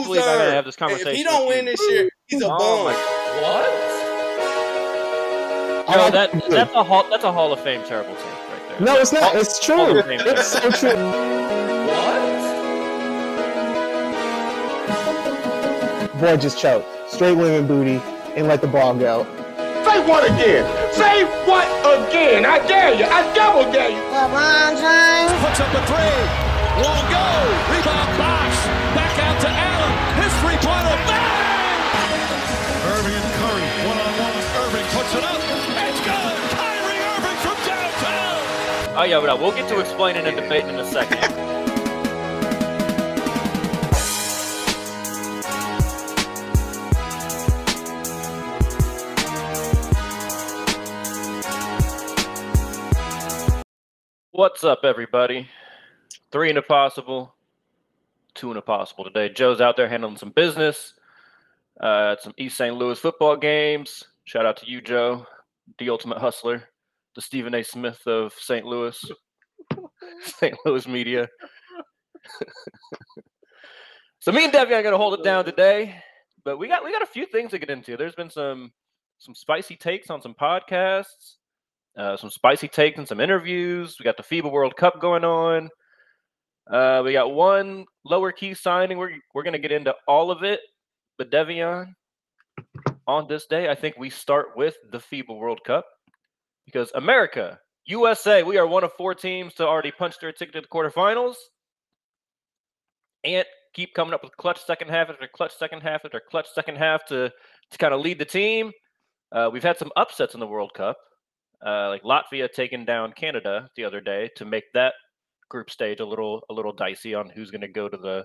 can't believe I gotta have this conversation. If he don't win this year, he's a Oh bum. my- What? No, that that's a hall that's a Hall of Fame terrible take right there. No, it's not. It's true. It's so true. What? Boy just choked. Straight women booty and let the ball go. Say what again? Say what again? I dare you. I double dare you. LeBron James. Puts up a three. Won't go. Rebound Oh yeah, but we'll get to explaining and debating in a second. What's up, everybody? Three in a possible, two in a possible today. Joe's out there handling some business. Uh, at some East St. Louis football games. Shout out to you, Joe, the ultimate hustler, the Stephen A. Smith of St. Louis, St. Louis media. so me and Debbie are gonna hold it down today, but we got we got a few things to get into. There's been some some spicy takes on some podcasts, uh, some spicy takes and some interviews. We got the FIBA World Cup going on. Uh, we got one lower key signing. We're we're gonna get into all of it. But Devion, on this day, I think we start with the FIBA World Cup because America, USA, we are one of four teams to already punch their ticket to the quarterfinals and keep coming up with clutch second half after clutch second half after clutch second half to to kind of lead the team. Uh, we've had some upsets in the World Cup, uh, like Latvia taking down Canada the other day to make that group stage a little a little dicey on who's going to go to the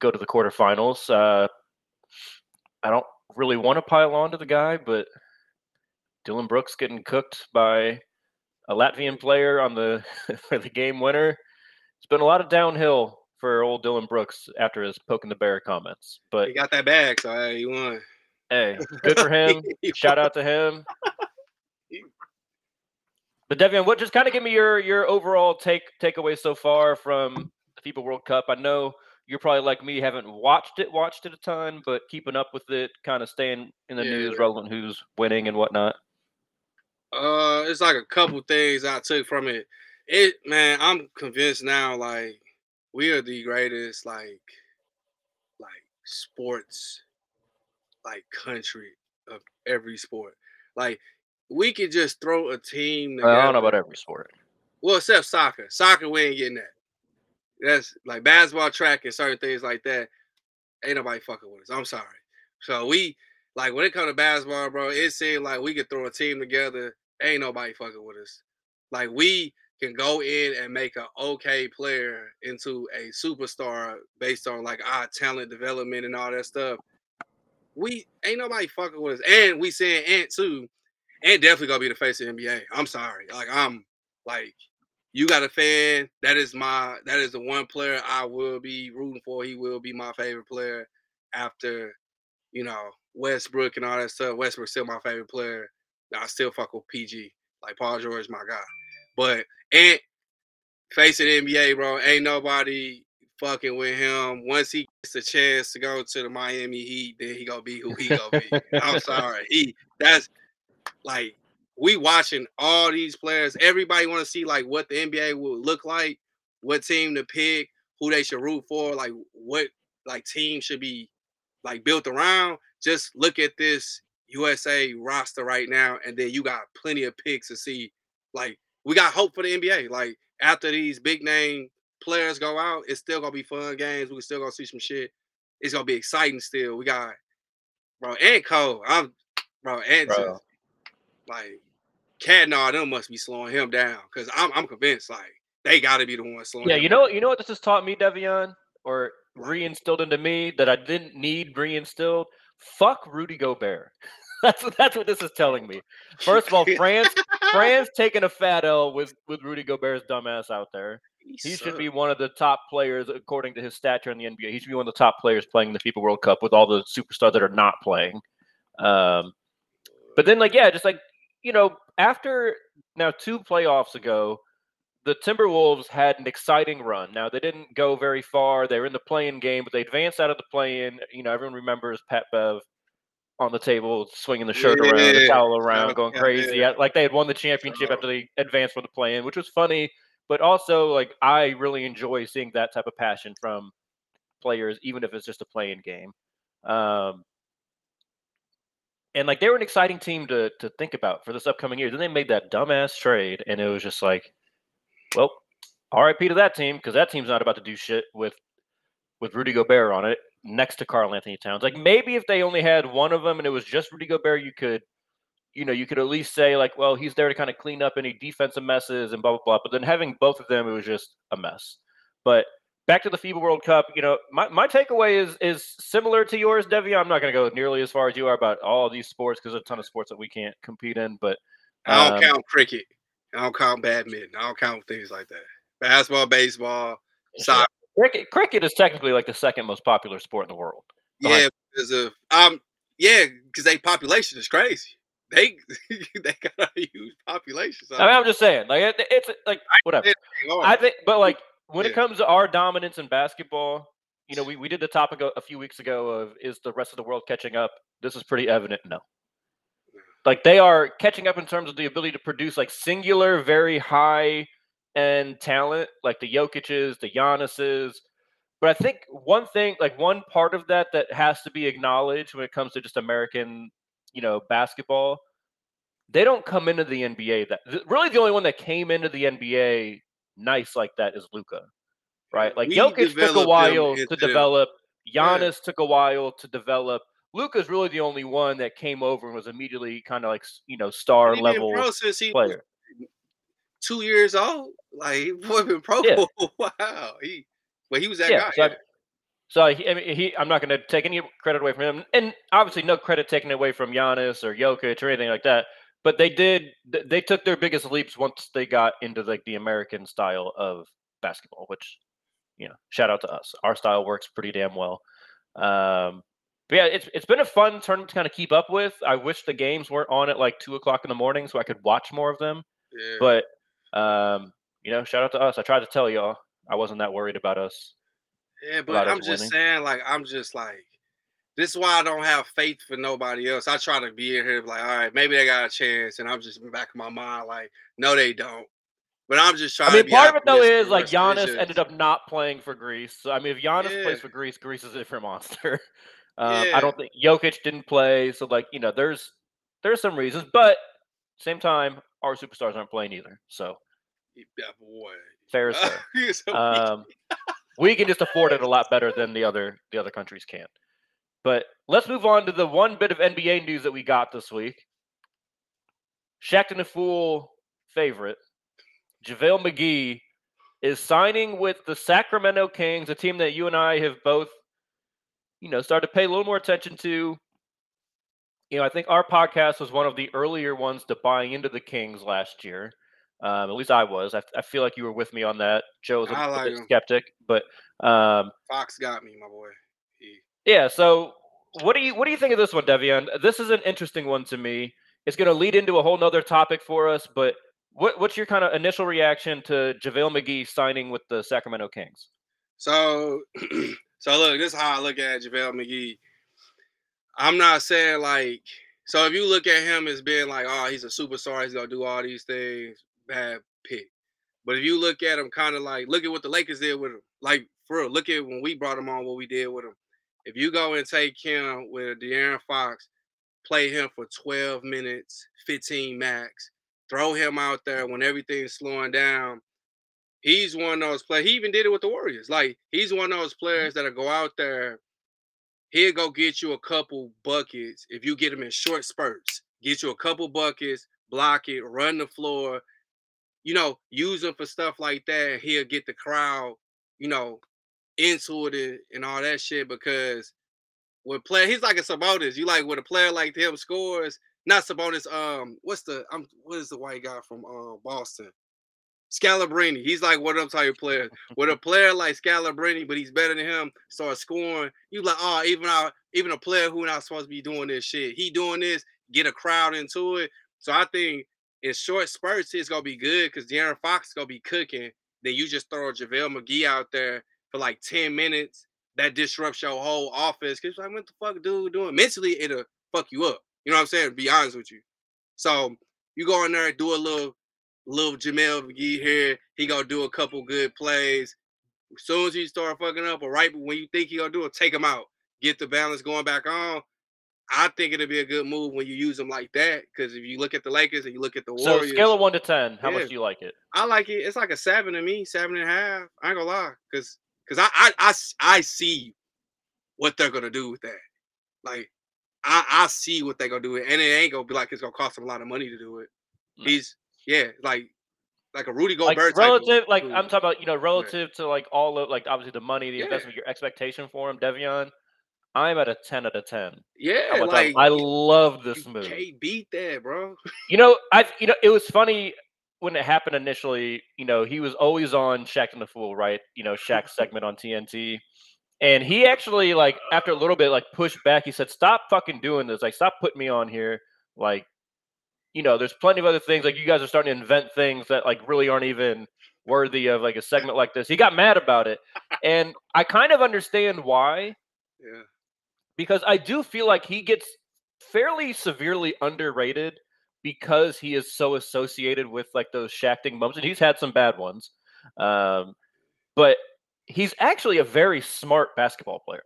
go to the quarterfinals. Uh, I don't really want to pile on to the guy, but Dillon Brooks getting cooked by a Latvian player on the for the game winner. It's been a lot of downhill for old Dillon Brooks after his poking the bear comments. But He got that bag, so hey, he won. hey, good for him. Shout out to him. But Devian, what just kind of give me your your overall take takeaway so far from the FIBA World Cup? I know you're probably like me, haven't watched it, watched it a ton, but keeping up with it, kind of staying in the Yeah. news, relevant who's winning and whatnot. Uh, it's like a couple things I took from it. It man, I'm convinced now. Like we are the greatest, like, like sports, like country of every sport. Like we could just throw a team. Well, I don't know about every sport. Well, except soccer. Soccer, we ain't getting that. That's like basketball, track, and certain things like that. Ain't nobody fucking with us. I'm sorry. So we like when it comes to basketball, bro. It seemed like we could throw a team together. Ain't nobody fucking with us. Like we can go in and make an okay player into a superstar based on like our talent development and all that stuff. We ain't nobody fucking with us, and we saying Ant too. Ant definitely gonna be the face of the NBA. I'm sorry. Like I'm like you got a fan. That is my that is the one player I will be rooting for. He will be my favorite player after, you know, Westbrook and all that stuff. Westbrook's still my favorite player. I still fuck with PG. Like Paul George, my guy. But Ant face NBA, bro. Ain't nobody fucking with him. Once he gets a chance to go to the Miami Heat, then he gonna be who he gonna be. I'm sorry. He that's like we watching all these players. Everybody want to see like what the NBA will look like, what team to pick, who they should root for, like what like team should be like built around. Just look at this USA roster right now, and then you got plenty of picks to see. Like we got hope for the NBA. Like after these big name players go out, it's still gonna be fun games. We still gonna see some shit. It's gonna be exciting still. We got bro and Cole. I'm bro and Bro. just, like KAT and all them must be slowing him down because I'm I'm convinced like they got to be the ones slowing. Yeah, him you know, you know what this has taught me, Devion, or reinstilled into me that I didn't need reinstilled. Fuck Rudy Gobert. that's what that's what this is telling me. First of all, France, France taking a fat L with with Rudy Gobert's dumbass out there. He should be one of the top players according to his stature in the NBA. He should be one of the top players playing the FIFA World Cup with all the superstars that are not playing. Um, but then, like, yeah, just like you know, after now two playoffs ago, the Timberwolves had an exciting run. Now they didn't go very far. They were in the play-in game, but they advanced out of the play-in. You know, everyone remembers Pat Bev on the table, swinging the shirt around, the Yeah. towel around, Yeah, going yeah, crazy. yeah. Like they had won the championship after they advanced from the play-in, which was funny. But also, like I really enjoy seeing that type of passion from players, even if it's just a play-in game. Um, and like they were an exciting team to to think about for this upcoming year. Then they made that dumbass trade, and it was just like, well, RIP to that team because that team's not about to do shit with with Rudy Gobert on it next to Karl-Anthony Towns. Like maybe if they only had one of them and it was just Rudy Gobert, you could, you know, you could at least say like, well, he's there to kind of clean up any defensive messes and blah blah blah. But then having both of them, it was just a mess. But back to the FIBA World Cup, you know, my, my takeaway is is similar to yours, Devi. I'm not going to go nearly as far as you are about all these sports because there's a ton of sports that we can't compete in. But I don't um, count cricket. I don't count badminton. I don't count things like that. Basketball, baseball, soccer. cricket, cricket is technically like the second most popular sport in the world. Behind- Yeah, because of um, yeah, because they population is crazy. They they got a huge population. So I mean, I'm just saying, like it, it's like whatever. I think, but like when it comes to our dominance in basketball, you know, we, we did the topic a, a few weeks ago of is the rest of the world catching up? This is pretty evident. No, like they are catching up in terms of the ability to produce like singular, very high end talent, like the Jokic's, the Giannis's. But I think one thing, like one part of that that has to be acknowledged when it comes to just American, you know, basketball, they don't come into the NBA that really the only one that came into the NBA nice like that is Luka, right? Like We Jokic took a while to develop. Yeah. Giannis took a while to develop. Luka's really the only one that came over and was immediately kind of like you know star level pro since he was player. two years old. Like he boy been pro Yeah. while. He, but he was that Yeah, guy. so I- So he, I mean, he, I'm not going to take any credit away from him, and obviously no credit taken away from Giannis or Jokic or anything like that. But they did, they took their biggest leaps once they got into like the American style of basketball, which, you know, shout out to us. Our style works pretty damn well. Um, but yeah, it's it's been a fun tournament to kind of keep up with. I wish the games weren't on at like two o'clock in the morning so I could watch more of them. yeah. But um, you know, shout out to us. I tried to tell y'all I wasn't that worried about us. Yeah, but I'm just winning. saying, like, I'm just like, this is why I don't have faith for nobody else. I try to be in here like, all right, maybe they got a chance, and I'm just in the back of my mind like, no, they don't. But I'm just trying. I mean, to be part of it though is like Giannis ended up not playing for Greece. So I mean, if Giannis Yeah. plays for Greece, Greece is a different monster. Um, Yeah. I don't think Jokic didn't play, so like you know, there's there's some reasons, but same time, our superstars aren't playing either. So Yeah, boy. fair is fair. So. Um, we can just afford it a lot better than the other the other countries can. But let's move on to the one bit of NBA news that we got this week. Shaqtin' the Fool favorite, JaVale McGee, is signing with the Sacramento Kings, a team that you and I have both, you know, started to pay a little more attention to. You know, I think our podcast was one of the earlier ones to buying into the Kings last year. Um, at least I was. I, I feel like you were with me on that. Joe was a, like skeptic, but um, Fox got me, my boy. He, yeah. So, what do you what do you think of this one, Devian? This is an interesting one to me. It's going to lead into a whole nother topic for us, but what, what's your kind of initial reaction to JaVale McGee signing with the Sacramento Kings? So, so look, this is how I look at JaVale McGee. I'm not saying like, so if you look at him as being like, oh, he's a superstar, he's gonna do all these things, bad pick. But if you look at him kind of like, look at what the Lakers did with him. Like, for real, look at when we brought him on, what we did with him. If you go and take him with De'Aaron Fox, play him for 12 minutes, 15 max, throw him out there when everything's slowing down, he's one of those players. He even did it with the Warriors. Like he's one of those players that'll go out there. He'll go get you a couple buckets if you get him in short spurts. Get you a couple buckets, block it, run the floor. You know, use him for stuff like that. He'll get the crowd, you know, into it and, all that shit because when play, he's like a Sabonis. You like when a player like him scores, not Sabonis. Um, what's the um, what is the white guy from uh Boston? Scalabrine. He's like one of them type of players. With a player like Scalabrine, but he's better than him, start scoring. You like, oh, even our even a player who not supposed to be doing this shit, he doing this, get a crowd into it. So I think in short spurts, it's gonna be good because De'Aaron Fox is gonna be cooking. Then you just throw JaVale McGee out there for like 10 minutes. That disrupts your whole offense. Cause like, what the fuck dude doing? Mentally, it'll fuck you up. You know what I'm saying? Be honest with you. So you go in there and do a little little JaVale McGee here. He gonna do a couple good plays. As soon as he start fucking up, or right when you think he gonna do it, take him out. Get the balance going back on. I think it'll be a good move when you use them like that. Because if you look at the Lakers and you look at the So Warriors, scale of one to ten, how Yeah. much do you like it? I like it. It's like a seven to me, seven and a half. I ain't gonna lie, because because I, I I I see what they're gonna do with that. Like I I see what they're gonna do with it, and it ain't gonna be like it's gonna cost them a lot of money to do it. No. He's yeah, like like a Rudy Like Gobert. of relative, like. I'm talking about, you know, relative to like all of like obviously the money, the Yeah. investment, your expectation for him, Devion. I'm at a ten out of ten. Oh yeah, How like I, I love this you move. can't beat that, bro. You know, I you know it was funny when it happened initially. You know, he was always on Shaqtin' the Fool, right? You know, Shaq's segment on TNT, and he actually like after a little bit like pushed back. He said, "Stop fucking doing this! Like, stop putting me on here! Like, you know, there's plenty of other things. Like, you guys are starting to invent things that like really aren't even worthy of like a segment like this." He got mad about it, and I kind of understand why Yeah, because I do feel like he gets fairly severely underrated because he is so associated with like those Shaqtin' moments, and he's had some bad ones. Um, but he's actually a very smart basketball player.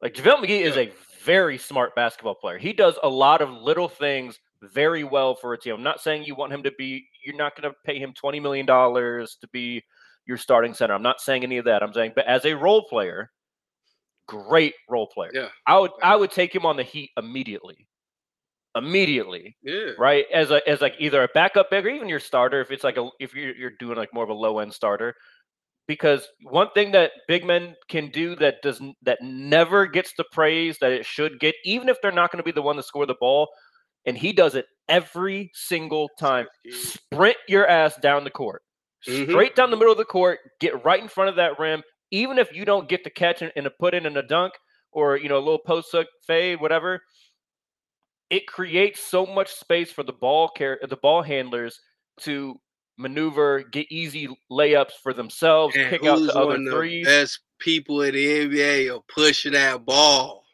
Like JaVale McGee is a very smart basketball player. He does a lot of little things very well for a team. I'm not saying you want him to be, you're not going to pay him $20 million to be your starting center. I'm not saying any of that. I'm saying, but as a role player, great role player. yeah, I would I would take him on the Heat immediately, immediately, yeah. right? As a as like either a backup big or even your starter if it's like a if you're you're doing like more of a low end starter, because one thing that big men can do that doesn't that never gets the praise that it should get, even if they're not going to be the one to score the ball, and he does it every single time. Sprint your ass down the court, Mhm. straight down the middle of the court, get right in front of that rim. Even if you don't get the catch and, and a put in and a dunk or you know a little post hook fade, whatever, it creates so much space for the ball car- the ball handlers to maneuver, get easy layups for themselves, And kick out the other the threes. best people in the NBA are pushing that ball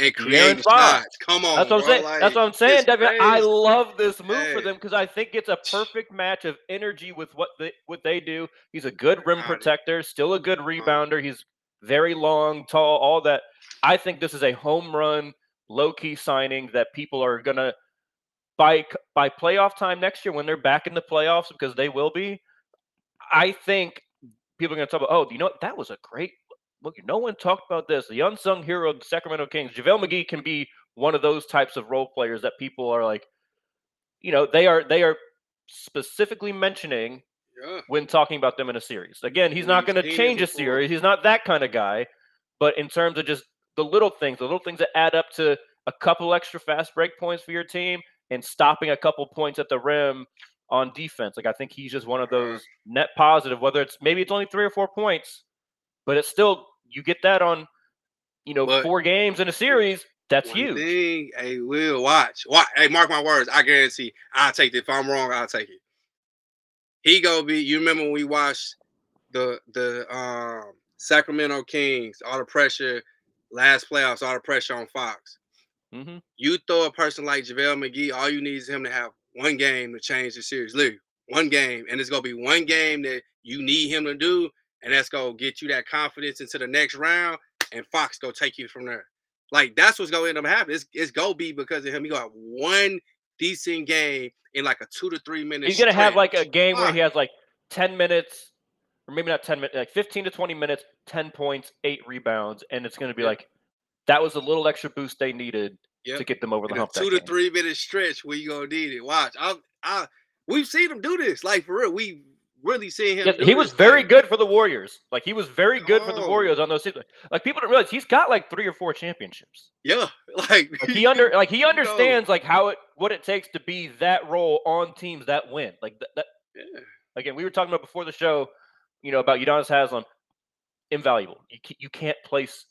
and creating shots? Come on, That's what I'm bro, saying. like, That's what I'm saying, Devin. I love this move for them because I think it's a perfect match of energy with what they what they do. He's a good rim protector, still a good rebounder. He's very long, tall, all that. I think this is a home run, low key signing that people are gonna by by playoff time next year when they're back in the playoffs because they will be. I think people are gonna talk about. Oh, you know what? That was a great. Look, no one talked about this. The unsung hero of the Sacramento Kings, JaVale McGee, can be one of those types of role players that people are like, you know, they are they are specifically mentioning Yeah. when talking about them in a series. Again, he's not going to change a series. He's not that kind of guy. But in terms of just the little things, the little things that add up to a couple extra fast break points for your team and stopping a couple points at the rim on defense. Like I think he's just one of those net positive. Whether it's maybe it's only three or four points, but it's still you get that on, you know, But- four games in a series. That's huge. Thing, hey, we'll watch. Watch. Hey, mark my words. I guarantee. I'll take it. If I'm wrong, I'll take it. He gonna be. You remember when we watched the the um Sacramento Kings? All the pressure, last playoffs. All the pressure on Fox. hmm You throw a person like JaVale McGee. All you need is him to have one game to change the series. Literally, one game, and it's gonna be one game that you need him to do, and that's gonna get you that confidence into the next round. And Fox gonna take you from there. Like that's what's gonna end up happening. It's, it's gonna be because of him. He gonna one decent game in like a two to three minutes. He's gonna have like a stretch. game where he has like ten minutes, or maybe not ten minutes, like fifteen to twenty minutes, ten points, eight rebounds, and it's gonna be Yeah. like that was a little extra boost they needed Yep. to get them over the hump. two to game. three minute stretch where you gonna need it. Watch. I I we've seen him do this. Like for real. We really seen him. He was very good for the Warriors. Like he was very good for the Oh. Warriors on those seasons. Like people don't realize he's got like three or four championships. Yeah. Like, Like he under like he understands like how it what it takes to be that role on teams that win. Like that, that Yeah. again, we were talking about before the show, you know, about Udonis Haslem, invaluable. You you can't place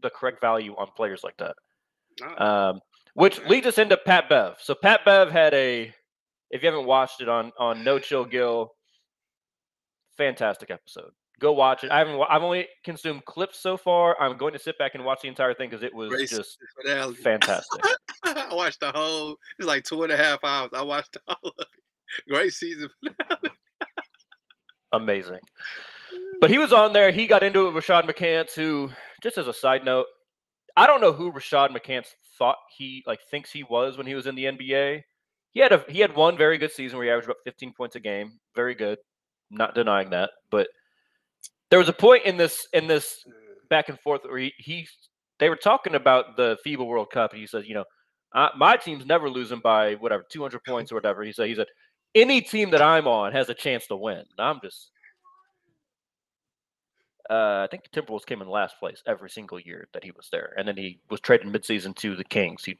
the correct value on players like that. Nah. Um, which Yeah. leads us into Pat Bev. So Pat Bev had a If you haven't watched it on on No Chill Gill, fantastic episode. Go watch it. I haven't. I've only consumed clips so far. I'm going to sit back and watch the entire thing because it was just finale. fantastic. I watched the whole. It's like two and a half hours. I watched all of it. Great season. amazing. But he was on there. He got into it with Rashad McCants, who, just as a side note, I don't know who Rashad McCants thought he like thinks he was when he was in the NBA. He had a he had one very good season where he averaged about 15 points a game. Very good. Not denying that. But there was a point in this in this back and forth where he, he they were talking about the FIBA World Cup, and he said, you know, my team's never losing by whatever 200 points or whatever. He said, he said, any team that I'm on has a chance to win. And I'm just, uh, I think the Timberwolves came in last place every single year that he was there, and then he was traded midseason to the Kings. He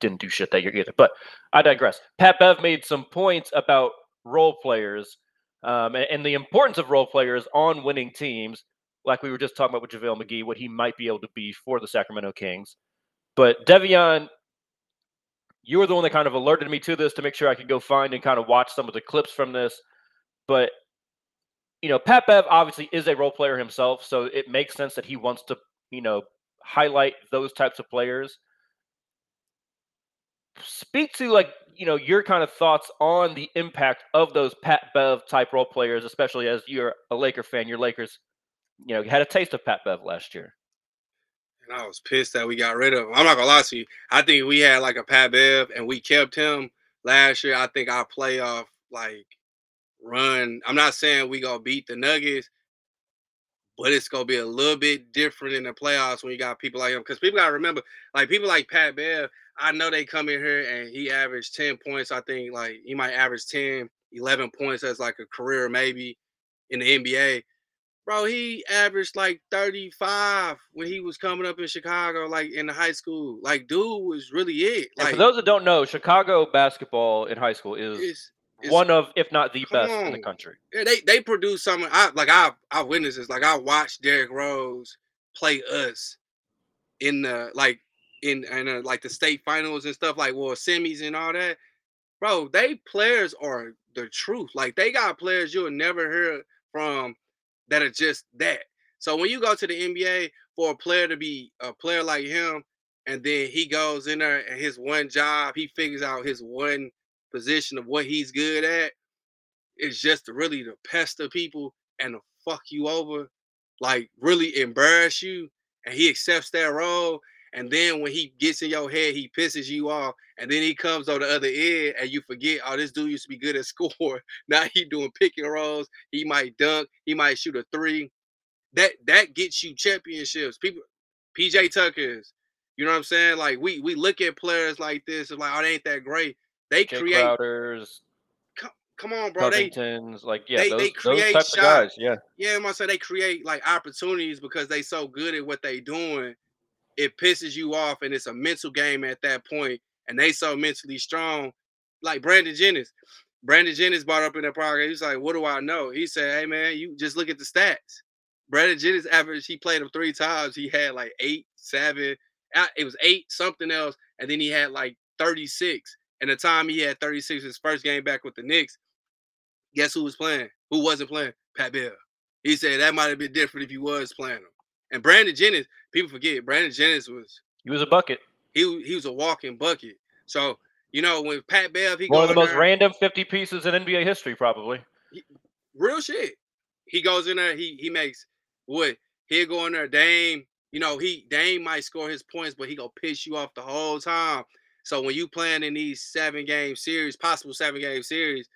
didn't do shit that year either. But I digress. Pat Bev made some points about role players um, and, and the importance of role players on winning teams, like we were just talking about with JaVale McGee, what he might be able to be for the Sacramento Kings. But Devion, you were the one that kind of alerted me to this to make sure I could go find and kind of watch some of the clips from this. But you know, Pat Bev obviously is a role player himself, so it makes sense that he wants to, you know, highlight those types of players. Speak to like, you know, your kind of thoughts on the impact of those Pat Bev type role players, especially as you're a Laker fan. Your Lakers, you know, had a taste of Pat Bev last year. And I was pissed that we got rid of him. I'm not gonna lie to you. I think we had like a Pat Bev and we kept him last year. I think our playoff like run. I'm not saying we gonna beat the Nuggets, but it's gonna be a little bit different in the playoffs when you got people like him. Because people gotta remember, like people like Pat Bev, I know they come in here and he averaged 10 points. I think like he might average 10, 11 points as like a career maybe in the NBA. Bro, he averaged like 35 when he was coming up in Chicago, like in the high school. Like, dude was really it. And Like, for those that don't know, Chicago basketball in high school is it's, it's one of, if not the best in the country. Yeah, they they produce something. I like I I witnessed this. Like I watched Derrick Rose play us in the like in and uh, like the state finals and stuff like well semis and all that. Bro, they players are the truth. Like they got players you'll never hear from that are just that. So when you go to the NBA for a player to be a player like him, and then he goes in there and his one job, he figures out his one position of what he's good at is just really to pester people and to fuck you over, like really embarrass you. And he accepts that role. And then when he gets in your head, he pisses you off. And then he comes on the other end and you forget, oh, this dude used to be good at score. Now he doing pick and rolls. He might dunk. He might shoot a three. That that gets you championships. People, PJ Tuckers, you know what I'm saying? Like we we look at players like this and like, oh, they ain't that great. They Jay create. Crowders, Come on, bro. They Covingtons, like yeah, they- those, they those create types of guys. Yeah, yeah, I'm gonna say they create like opportunities because they so good at what they doing. It pisses you off, and it's a mental game at that point. And they so mentally strong, like Brandon Jennings. Brandon Jennings brought up in the program. He's like, "What do I know?" He said, "Hey man, you just look at the stats. Brandon Jennings average. He played him three times. He had like eight, seven. uh, It was eight something else, and then he had like 36. And the time he had 36, his first game back with the Knicks, guess who was playing? Who wasn't playing? Pat Bev. He said that might have been different if he was playing him. And Brandon Jennings, people forget, Brandon Jennings was he was a bucket. he he was a walking bucket. So you know when Pat Bev he One of the most there- random 50 pieces in NBA history, probably. real shit. He goes in there, he he makes what he'll go in there, Dame. You know, he Dame might score his points, but he gonna piss you off the whole time. So when you playing in these seven game series, possible seven game series,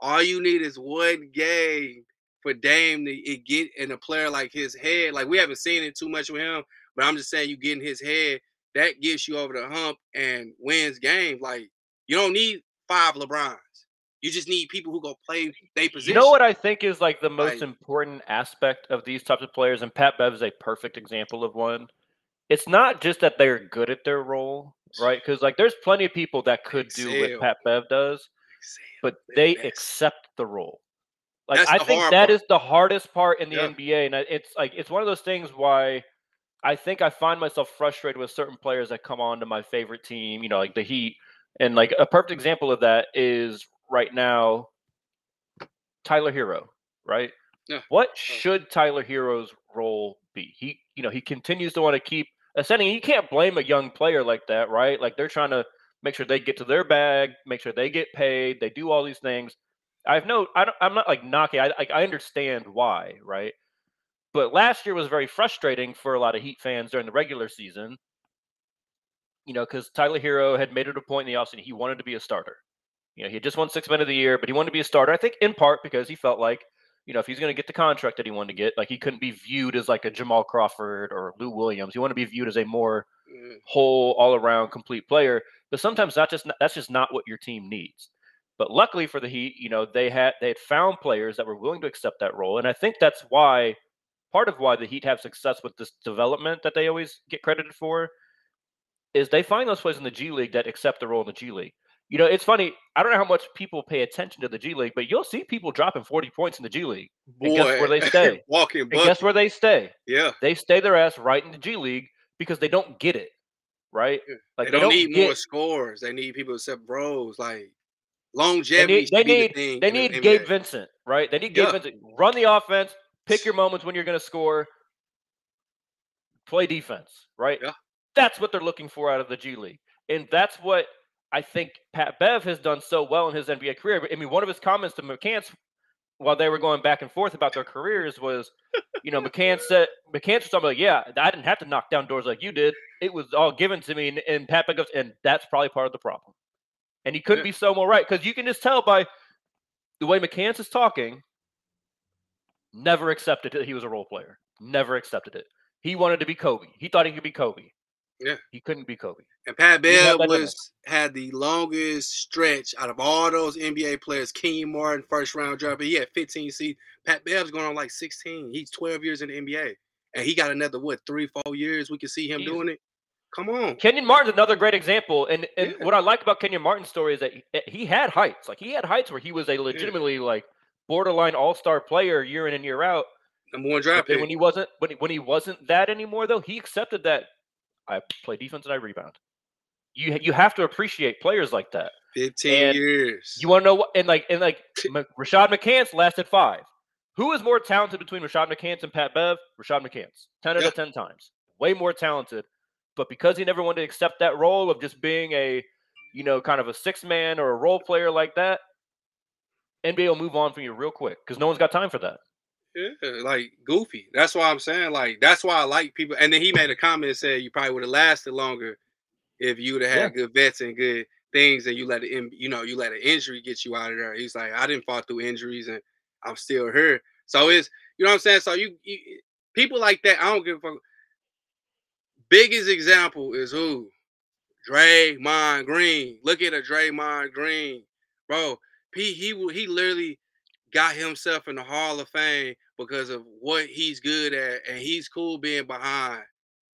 all you need is one game for Dame to it get in a player like his head. Like we haven't seen it too much with him, but I'm just saying you get in his head, that gets you over the hump and wins games. Like you don't need five LeBrons. You just need people who go play their position. You know what I think is like the most Like- important aspect of these types of players, and Pat Bev is a perfect example of one. It's not just that they're good at their role, right? Because like there's plenty of people that could do what Pat Bev does, but They're they best. accept the role. Like That's I think that part. is the hardest part in the Yeah. NBA, and it's like it's one of those things why I think I find myself frustrated with certain players that come on to my favorite team, you know, like the Heat, and like a perfect example of that is right now, Tyler Herro, right? Yeah. What should Tyler Herro's role be? He, you know, he continues to want to keep ascending. You can't blame a young player like that, right? Like they're trying to make sure they get to their bag, make sure they get paid, they do all these things. I have no, I don't, I'm not like knocking. I, I I understand why, right? But last year was very frustrating for a lot of Heat fans during the regular season. You know, because Tyler Herro had made it a point in the offseason he wanted to be a starter. You know, he had just won six men of the year, but he wanted to be a starter. I think in part because he felt like, you know, if he's going to get the contract that he wanted to get, like he couldn't be viewed as like a Jamal Crawford or Lou Williams. He wanted to be viewed as a more Mm, whole, all around, complete player. But sometimes that's just not, that's just not what your team needs. But luckily for the Heat, you know, they had they had found players that were willing to accept that role, and I think that's why part of why the Heat have success with this development that they always get credited for is they find those players in the G League that accept the role in the G League. You know, it's funny. I don't know how much people pay attention to the G League, but you'll see people dropping 40 points in the G League. And guess where they stay? Walking And guess where they stay? yeah. They stay their ass right in the G League because they don't get it, right? Like they don't need get, more scores. They need people to accept bros. Like longevity. they should be the need- thing They in the need Gabe Vincent, right? They need Gabe Yeah. Vincent. Run the offense, pick your moments when you're going to score, play defense, right? Yeah. That's what they're looking for out of the G League. And that's what I think Pat Bev has done so well in his NBA career. I mean, one of his comments to McCants while they were going back and forth about their careers was, you know, McCann said, McCants was talking about, yeah, I didn't have to knock down doors like you did. It was all given to me. And, and Pat Bev goes, and that's probably part of the problem. And he couldn't Yeah. be so more right because you can just tell by the way McCants is talking, never accepted that he was a role player. Never accepted it. He wanted to be Kobe. He thought he could be Kobe. Yeah. He couldn't be Kobe. And Pat He had Bev that in him. was had the longest stretch out of all those NBA players. Kenyon Martin, first round draft, but he had 15 seasons. Pat Bev's going on like 16. He's 12 years in the NBA, and he got another what three, four years. We can see him doing it. Come on, Kenyon Martin's another great example. And, and Yeah. what I like about Kenyon Martin's story is that he, he had heights. Like he had heights where he was a legitimately like borderline all star player year in and year out. number one draft pick. when he wasn't when he, when he wasn't that anymore though, he accepted that I play defense and I rebound. You you have to appreciate players like that. 15 and years. You want to know what? And like, and like, Rashad McCants lasted five. Who is more talented between Rashad McCants and Pat Bev? Rashad McCants, ten out Yeah. of ten times, way more talented. But because he never wanted to accept that role of just being a, you know, kind of a six man or a role player like that, NBA will move on from you real quick because no one's got time for that. Yeah, like goofy. That's why I'm saying like that's why I like people. And then he made a comment and said you probably would have lasted longer if you would have had Yeah. good vets and good things, and you let it, in- you know, you let an injury get you out of there. He's like, I didn't fall through injuries, and I'm still here. So it's you know what I'm saying. So you, you people like that, I don't give a fuck. Biggest example is who Draymond Green. Look at a Draymond Green, bro. He he he literally got himself in the Hall of Fame because of what he's good at, and he's cool being behind.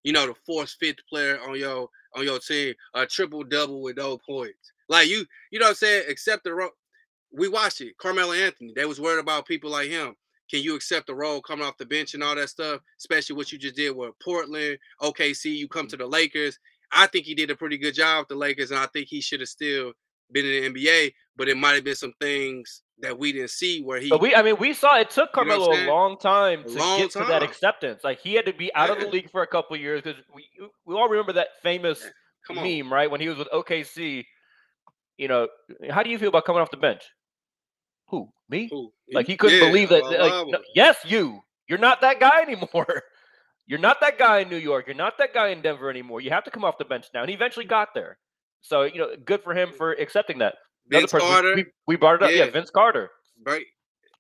You know, the fourth, fifth player on your on your team, a triple double with no points. Like you, you know what I'm saying? Except the. We watched it. Carmelo Anthony. They was worried about people like him. Can you accept the role coming off the bench and all that stuff? Especially what you just did with Portland, OKC. You come to mm-hmm. the Lakers. I think he did a pretty good job with the Lakers, and I think he should have still been in the NBA. But it might have been some things that we didn't see where he. But we, I mean, we saw it took You know Carmelo a long time to long get to that acceptance. Like he had to be out of the league for a couple of years because we we all remember that famous meme, right? When he was with OKC, you know, how do you feel about coming off the bench? Who me? Who? Like he couldn't Yeah, believe that. Like, no- yes, you. You're not that guy anymore. You're not that guy in New York. You're not that guy in Denver anymore. You have to come off the bench now. And he eventually got there. So you know, good for him for accepting that. Another Vince person, we- Carter. We, we brought it up. Yeah. Yeah. Vince Carter Right.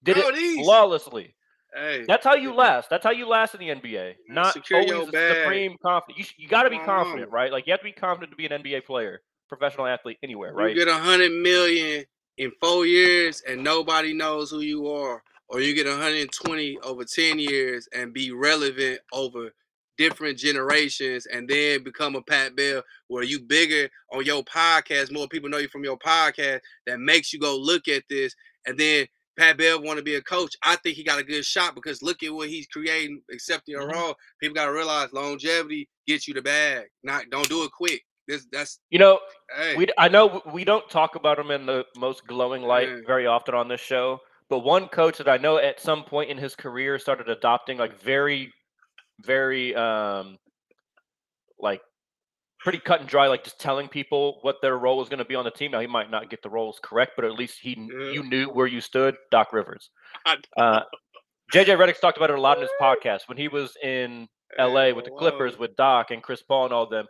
did it these- flawlessly. Hey. That's how you last. That's how you last in the NBA. Not always supreme confident. You, sh- you got to be confident, right? Like you have to be confident to be an NBA player, professional athlete, anywhere, right? You get a hundred million in four years and nobody knows who you are, or you get 120 over 10 years and be relevant over different generations and then become a Pat Bell where you bigger on your podcast, more people know you from your podcast that makes you go look at this and then Pat Bell want to be a coach. I think he got a good shot because look at what he's creating, accepting a Mhm. role. People got to realize longevity gets you the bag. Not don't do it quick. This that's You know, hey. we I know we don't talk about him in the most glowing light Yeah. very often on this show, but one coach that I know at some point in his career started adopting like very, very um, like pretty cut and dry, like just telling people what their role was going to be on the team. Now he might not get the roles correct, but at least he yeah. you knew where you stood. Doc Rivers. Uh, JJ Redick's talked about it a lot in his podcast when he was in LA with the. Clippers with Doc and Chris Paul and all them.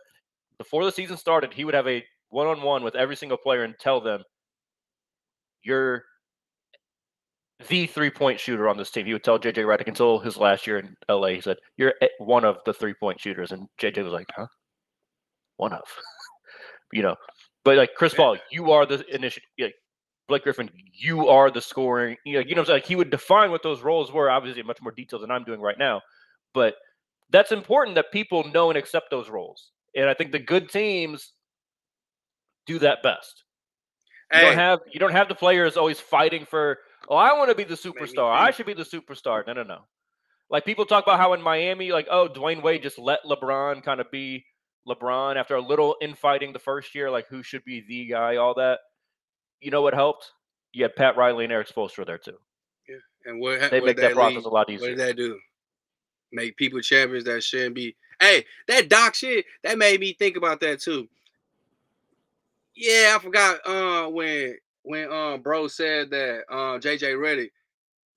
Before the season started, he would have a one-on-one with every single player and tell them, "You're the three-point shooter on this team." He would tell JJ Redick until his last year in LA. He said, "You're one of the three-point shooters," and JJ was like, "Huh? One of?" you know, but like Chris. Paul, you are the initiative. Like, Blake Griffin, you are the scoring. You know, you know, what I'm saying? like he would define what those roles were, obviously in much more detail than I'm doing right now. But that's important that people know and accept those roles. And I think the good teams do that best. You Hey, don't have you don't have the players always fighting for, oh, I want to be the superstar. I should be the superstar. No, no, no. Like people talk about how in Miami, like, oh, Dwyane Wade just let LeBron kind of be LeBron after a little infighting the first year, like who should be the guy, all that. You know what helped? You had Pat Riley and Erik Spoelstra there too. Yeah, and what ha- They what make that process lead- a lot easier. What did that do? Make people champions that shouldn't be. Hey, that doc shit that made me think about that too. Yeah, I forgot uh when when um bro said that uh JJ Redick.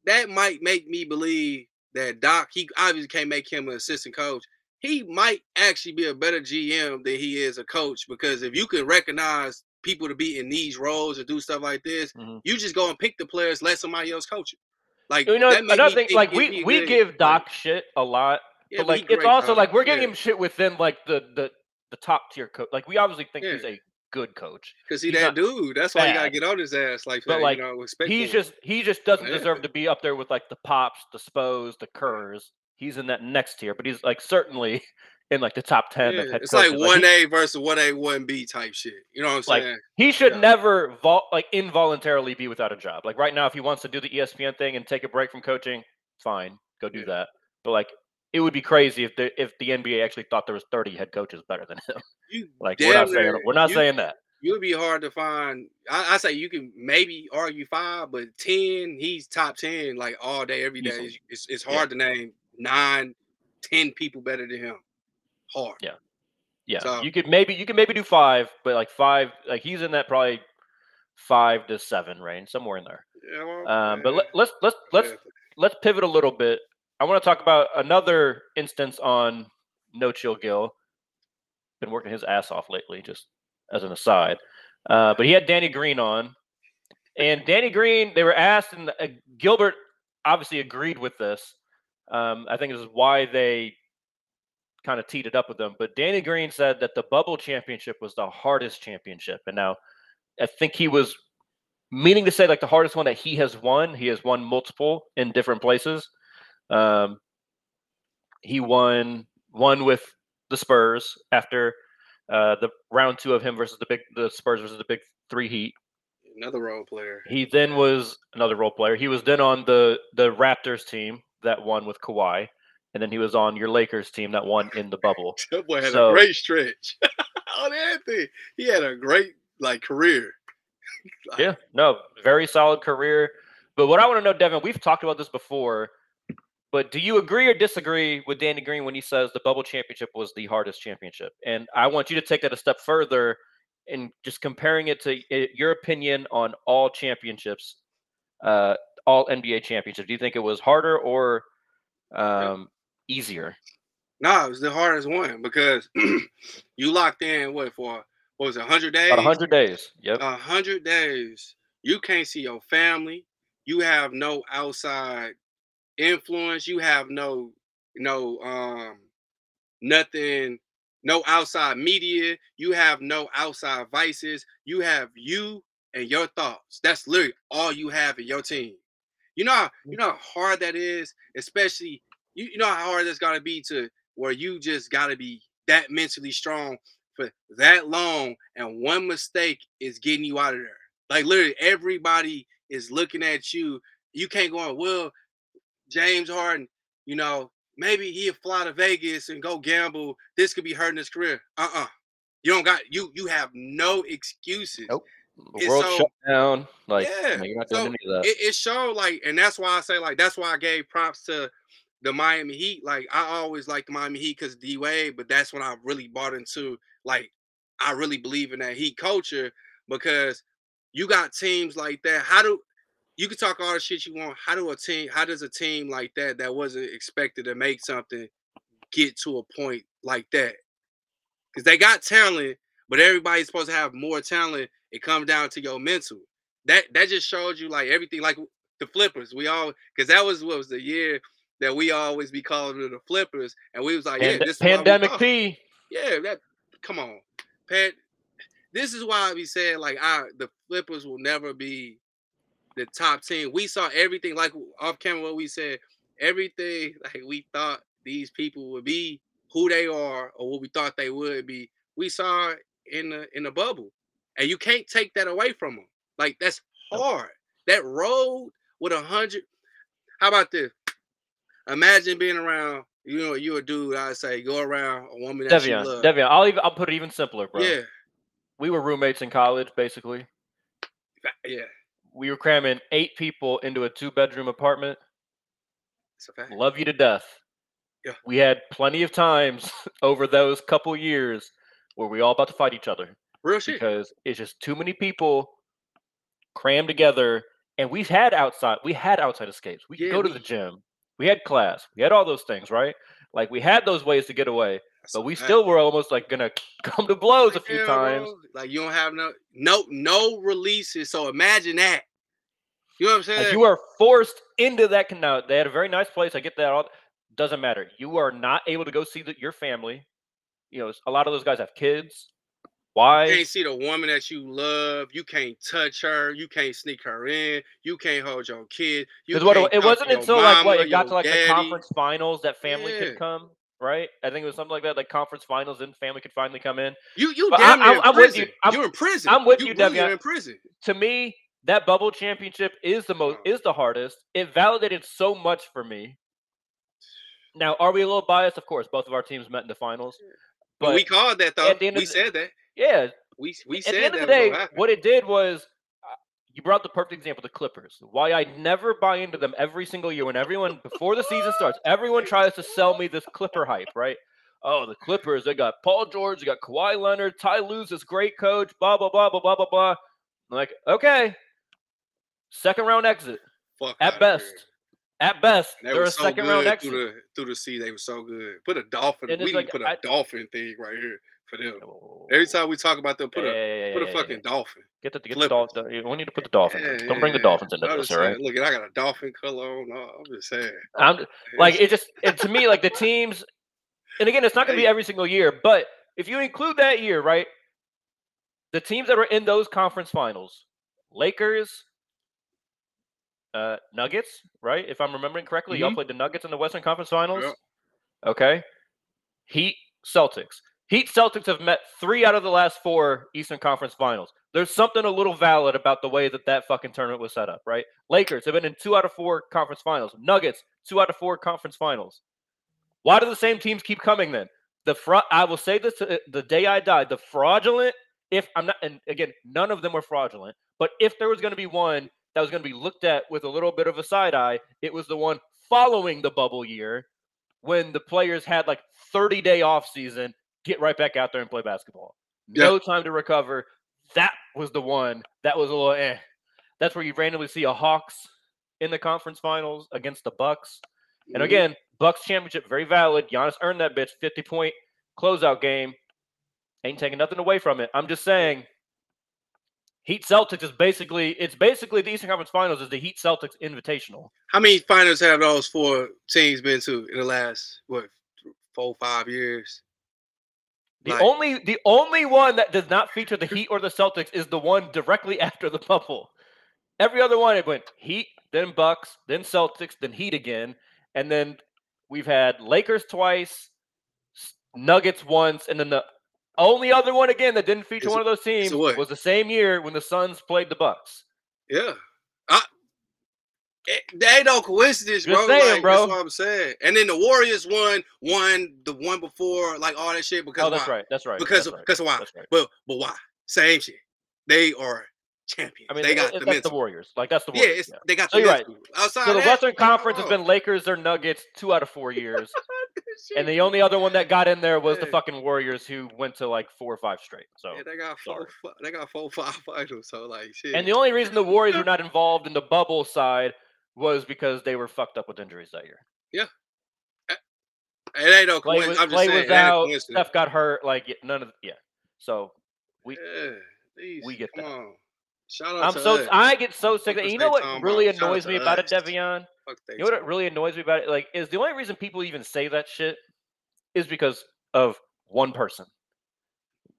That might make me believe that Doc, he obviously can't make him an assistant coach. He might actually be a better GM than he is a coach because if you can recognize people to be in these roles and do stuff like this, Mhm. you just go and pick the players, let somebody else coach it. Like You know, that another thing, like we we give Doc shit a lot, Yeah, but like it's also Doc. like we're giving Yeah. him shit within like the the the top tier coach. Like we obviously think he's a good coach. Cause he He's that dude. That's why you gotta get on his ass like But, like, you know, He's him. just he just doesn't Yeah. deserve to be up there with like the pops, the spos, the Kerrs. He's in that next tier, but he's like certainly in like the top ten of Yeah, It's like one A versus one A, one B type shit. You know what I'm Like, saying? he should yeah. never vol- like involuntarily be without a job. Like right now, if he wants to do the ESPN thing and take a break from coaching, fine, go do Yeah. that. But like it would be crazy if the if the NBA actually thought there was 30 head coaches better than him. You Like we're not saying we're not you- saying that. You would be hard to find. I, I say you can maybe argue five, but ten, he's top ten like all day, every day. It's, it's, it's Yeah. hard to name nine, ten people better than him. Hard. Yeah. Yeah, So- you could maybe you could maybe do five, but like five, like he's in that probably five to seven range, somewhere in there. Yeah, well, Um, but yeah, let, let's let's let's yeah. let's pivot a little bit. I want to talk about another instance on No Chill Gill. Been working his ass off lately, just as an aside. Uh, but he had Danny Green on, and Danny Green. They were asked, and uh, Gilbert obviously agreed with this. Um, I think this is why they kind of teed it up with them. But Danny Green said that the bubble championship was the hardest championship, and now I think he was meaning to say like the hardest one that he has won. He has won multiple in different places. Um, he won one with the Spurs after uh, the round two of him versus the big the Spurs versus the big three Heat. Another role player. He then was another role player. He was then on the the Raptors team that won with Kawhi, and then he was on your Lakers team that won in the bubble. That boy had So- a great stretch on everything. He had a great like career. Like, Yeah, no, very solid career. But what I want to know, Devin, we've talked about this before, but do you agree or disagree with Danny Green when he says the bubble championship was the hardest championship? And I want you to take that a step further and just comparing it to uh, your opinion on all championships, uh, all NBA championships. Do you think it was harder or um, easier? No, it was the hardest one because you locked in what for what was it, hundred days? About 100 days. Yep. A hundred days. You can't see your family. You have no outside influence. You have no no um nothing, no outside media. You have no outside vices. You have you and your thoughts. That's literally all you have in your team. You know, how, you know how hard that is, especially you, you know how hard that's gotta be to where you just gotta be that mentally strong for that long, and one mistake is getting you out of there. Like literally, everybody is looking at you. You can't go on. Well, James Harden, you know, maybe he'll fly to Vegas and go gamble. This could be hurting his career. Uh-uh. You don't got you you have no excuses. Nope. The world so- shut down. Like, Yeah, no, you're not so any of that. it, it showed like, and that's why I say like that's why I gave props to the Miami Heat. Like I always liked the Miami Heat because D Wade, but that's when I really bought into like I really believe in that Heat culture because you got teams like that. How do you can talk all the shit you want? How do a team? How does a team like that that wasn't expected to make something get to a point like that? Because they got talent, but everybody's supposed to have more talent. It comes down to your mental. That that just showed you like everything, like the flippers. We all because that was what was the year that we always be calling it the flippers, and we was like, yeah, this is why we pandemic P. yeah, that come on, Pat. This is why we said like I the Flippers will never be the top team. We saw everything like off camera what we said, everything like we thought these people would be who they are or what we thought they would be. We saw in the in the bubble, and you can't take that away from them. Like that's hard. That road with a hundred. How about this? Imagine being around. You know, you a dude. I say go around a woman that you Devion. love. Devion. I'll even I'll put it even simpler, bro. Yeah, We were roommates in college, basically. yeah. We were cramming eight people into a two bedroom apartment. It's a. Love you to death. Yeah. We had plenty of times over those couple years where we all about to fight each other Real shit. because it's just too many people crammed together. And we've had outside, we had outside escapes. We could Yeah, go to we- the gym. We had class. We had all those things, right? Like we had those ways to get away, but we still were almost like gonna come to blows a few yeah, times. bro, Like you don't have no no no releases. So imagine that. You know what I'm saying? Like you are forced into that. Now they had a very nice place. I get that. All doesn't matter. You are not able to go see the, your family. You know, a lot of those guys have kids. Why? You can't see the woman that you love. You can't touch her. You can't sneak her in. You can't hold your kid. You what it wasn't until like what it got to like the conference finals that family Yeah. could come. Right? I think it was something like that. Like conference finals, and family could finally come in. You you But damn I- near I'm- in I'm with you. I'm- You're in prison. I'm with you, really Devion. are in prison. To me, that bubble championship is the most Oh. is the hardest. It validated so much for me. Now, are we a little biased? Of course, both of our teams met in the finals. But, But we called that though. at the end of We the- said that. yeah, We we at said the end that of the day, gonna what it did was uh, you brought the perfect example, the Clippers. Why I never buy into them every single year when everyone before the season starts, everyone tries to sell me this Clipper hype, right? Oh, the Clippers, they got Paul George, they got Kawhi Leonard, Ty Lue's this great coach, blah blah blah blah blah blah blah. I'm like, okay, second round exit Fuck at best. At best, They they're were a so second good round exit. through the through the sea. They were so good. Put a dolphin. And We like, put a I- dolphin thing right here for them. Oh. Every time we talk about them, put a Yeah, put yeah, a fucking yeah. dolphin. Get the get the dolphin. We need to put the dolphins. in. Yeah, Don't bring the dolphins into I'm this, all right? Look, I got a dolphin color on. Uh, I'm just saying. I'm like it just it, to me like the teams and again it's not going to be every single year but if you include that year right the teams that were in those conference finals lakers uh nuggets right if i'm remembering correctly y'all Mhm. played the nuggets in the western conference finals Yep. okay heat celtics heat celtics have met three out of the last four eastern conference finals there's something a little valid about the way that that fucking tournament was set up right lakers have been in two out of four conference finals nuggets two out of four conference finals why do the same teams keep coming then? The fraud. I will say this to the day I die. The fraudulent. If I'm not, and again, none of them were fraudulent. But if there was going to be one that was going to be looked at with a little bit of a side eye, it was the one following the bubble year, when the players had like 30 day off season, get right back out there and play basketball. No time to recover. That was the one that was a little eh. That's where you randomly see a Hawks in the conference finals against the Bucks. And again, Bucks championship, very valid. Giannis earned that bitch, 50 point closeout game. Ain't taking nothing away from it. I'm just saying, Heat Celtics is basically it's basically the Eastern Conference Finals is the Heat Celtics Invitational. how many finals have those four teams been to in the last what four five years? The Like- only the only one that does not feature the Heat or the Celtics is the one directly after the bubble. Every other one it went Heat, then Bucks, then Celtics, then Heat again, and then we've had Lakers twice, Nuggets once, and then the only other one again that didn't feature Is one of those teams was the same year when the Suns played the Bucks. Yeah. I, it, there ain't no coincidence, Just bro. saying, like, bro. That's what I'm saying. And then the Warriors won, won the one before, like all that shit. Because Oh, that's why? right. That's right. Because that's right. because why? Right. But but why? Same shit. They are champions. I mean, they it- got it- the that's the. Warriors. Like that's the yeah, Warriors. it's, yeah. they got So the you're right. Outside So the that, Western Conference has been Lakers or Nuggets two out of four years, and the only other one that got in there was the fucking Warriors, who went to like four or five straight. So, Yeah, they got four. sorry. They got four, five finals. So like shit. and the only reason the Warriors were not involved in the bubble side was because they were fucked up with injuries that year. Yeah. It ain't no Clay coincidence. I'm just Clay saying, was it ain't a out. Steph got hurt. Like none of yeah. So we Yeah, these- we get that. on. Shout out I'm to so. I get so sick. Was you know what really about? Annoys me about it. Devion? You know what really annoys me about it? Like, is the only reason people even say that shit is because of one person,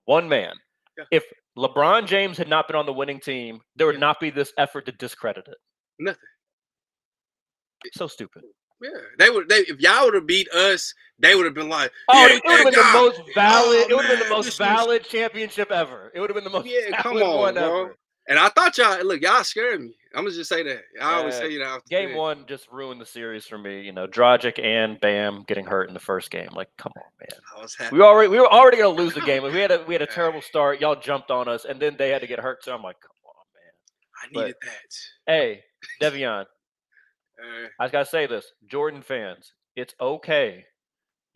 one man. Yeah. If LeBron James had not been on the winning team, there would Yeah. not be this effort to discredit it. Nothing. So stupid. Yeah, they would. They if y'all would have beat us, they would have been like, Oh, "Yeah, it would have that been the most valid. Oh, it would have been the most valid championship ever. It would have been the most Yeah, come valid on, one bro. ever. And I thought y'all look, y'all scared me. I'm gonna just say that. I always say you know. Game one just ruined the series for me. You know, Dragic and Bam getting hurt in the first game. Like, come on, man. I was happy. We were already we were already gonna lose the game. Like, we had a we had a terrible start. Y'all jumped on us, and then they had to get hurt. So I'm like, come on, man. I but- needed that. Hey, Devion, Uh, I just gotta say this, Jordan fans, it's okay.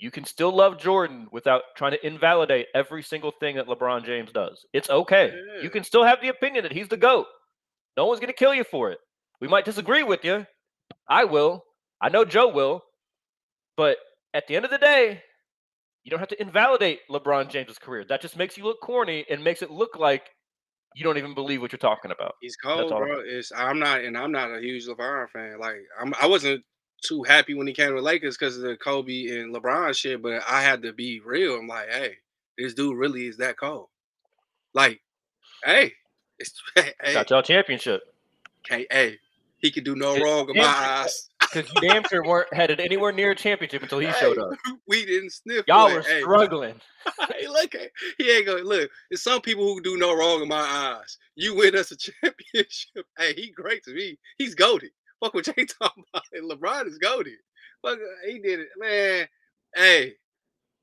You can still love Jordan without trying to invalidate every single thing that LeBron James does. It's okay. Yeah. You can still have the opinion that he's the GOAT. No one's gonna kill you for it. We might disagree with you. I will. I know Joe will. But at the end of the day, you don't have to invalidate LeBron James's career. That just makes you look corny and makes it look like you don't even believe what you're talking about. he's cold, bro. It's I'm not, and I'm not a huge LeBron fan. Like I'm, I wasn't too happy when he came to the Lakers because of the Kobe and LeBron shit. But I had to be real. I'm like, hey, this dude really is that cold. Like, hey, it's hey, Got y'all championship. can't, hey, he could do no wrong in my eyes. Because you damn sure weren't headed anywhere near a championship until he showed up. We didn't sniff. Y'all were Hey, struggling. hey, look, he ain't gonna look. There's some people who do no wrong in my eyes. You win us a championship. Hey, he great to me. He's goaded. Fuck what they talking about. And LeBron is goaded. Fuck, uh, he did it, man. Hey,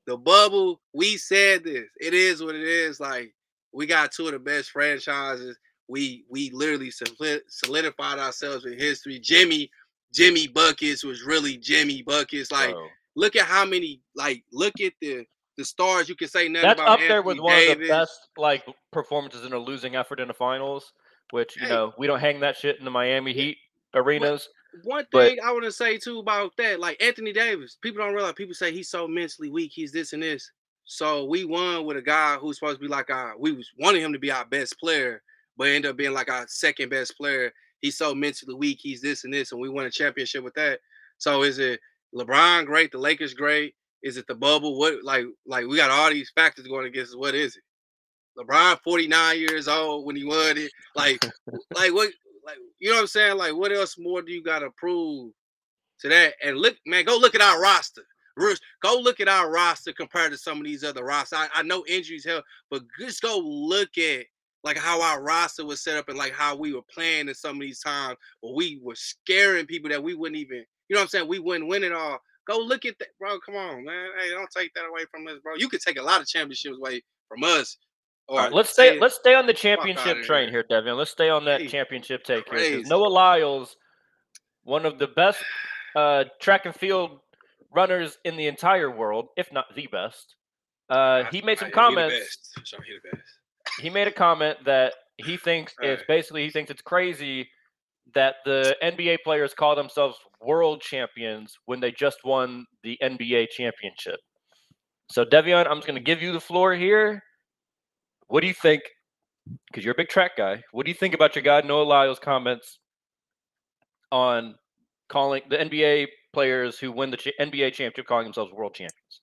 the bubble. We said this. It is what it is. Like we got two of the best franchises. We we literally solidified ourselves in history. Jimmy Jimmy buckets was really Jimmy buckets. Like Bro. look at how many like look at the the stars you can say nothing That's about up there with Anthony one of the best like performances in a losing effort in the finals. Which you Hey. know we don't hang that shit in the Miami Heat arenas. One but- thing I want to say too about that, like Anthony Davis, people don't realize. People say he's so mentally weak. He's this and this. So we won with a guy who's supposed to be like our. We was wanting him to be our best player, but ended up being like our second best player. He's so mentally weak. He's this and this, and we won a championship with that. So is it LeBron great? The Lakers great? Is it the bubble? What like like we got all these factors going against us. What is it? LeBron 49 years old when he won it. Like like what like you know what I'm saying? Like what else more do you gotta prove to that? And look, man, go look at our roster. Go look at our roster compared to some of these other rosters. I, I know injuries help, but just go look at like how our roster was set up and like how we were playing in some of these times where we were scaring people that we wouldn't even, you know what I'm saying? We wouldn't win it all. Go look at that, bro. Come on, man. Hey, don't take that away from us, bro. You could take a lot of championships away from us. All right, let's stay. Let's stay on the championship train here. here, Devin. Let's stay on that championship take here. crazy. Noah Lyles, one of the best uh, track and field runners in the entire world, if not the best. Uh, he made some comments. he the best. He made a comment that he thinks it's Alright. basically he thinks it's crazy that the NBA players call themselves world champions when they just won the NBA championship. So Devion, I'm just going to give you the floor here. What do you think? Because you're a big track guy. What do you think about your guy Noah Lyles' comments on calling the NBA players who win the cha- NBA championship calling themselves world champions?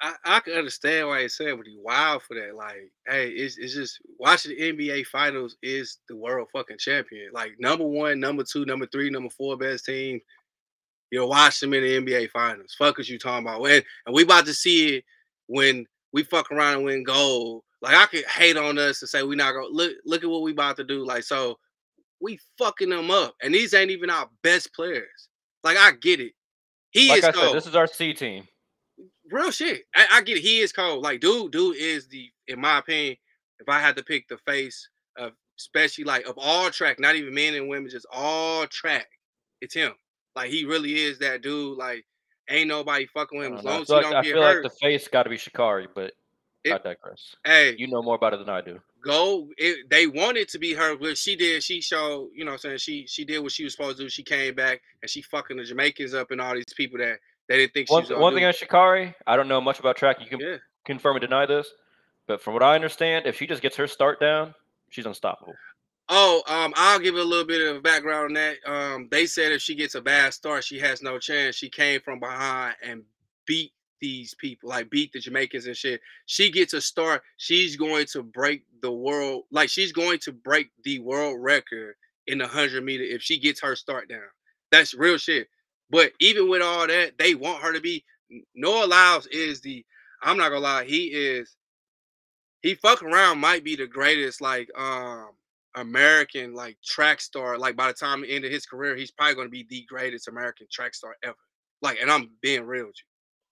I, I can understand why he said, but he wild for that. Like, hey, it's, it's just watching the NBA finals is the world fucking champion. Like number one, number two, number three, number four best team. You'll watch them in the NBA finals. Fuck is you talking about? When and we about to see it when we fuck around and win gold. Like I could hate on us and say we not gonna look look at what we about to do. Like so we fucking them up. And these ain't even our best players. Like I get it. He Like is I cold. said, this is our C team. Real shit. I, I get it. He is cold. Like dude, dude is the, in my opinion, if I had to pick the face of especially like of all track, not even men and women, just all track, it's him. Like he really is that dude. Like ain't nobody fucking with I him as. I long as he like, don't I get feel hurt. like the face got to be Sha'Carri, but I It- digress. hey, You know more about it than I do. go. It, they wanted to be her, but she did. She showed, you know, what I'm saying she she did what she was supposed to do. She came back and she fucking the Jamaicans up and all these people that they didn't think she was one thing on Sha'Carri, I don't know much about track. You can yeah. confirm or deny this, but from what I understand, if she just gets her start down, she's unstoppable. Oh, um, I'll give a little bit of background on that. Um, they said if she gets a bad start, she has no chance. She came from behind and beat these people, like beat the Jamaicans and shit. She gets a start, she's going to break the world, like she's going to break the world record in the hundred meter if she gets her start down. That's real shit. But even with all that, they want her to be. Noah Lyles is the. I'm not gonna lie, he is. He fuck around might be the greatest like um American like track star. Like by the time the end of his career, he's probably gonna be the greatest American track star ever. Like, and I'm being real with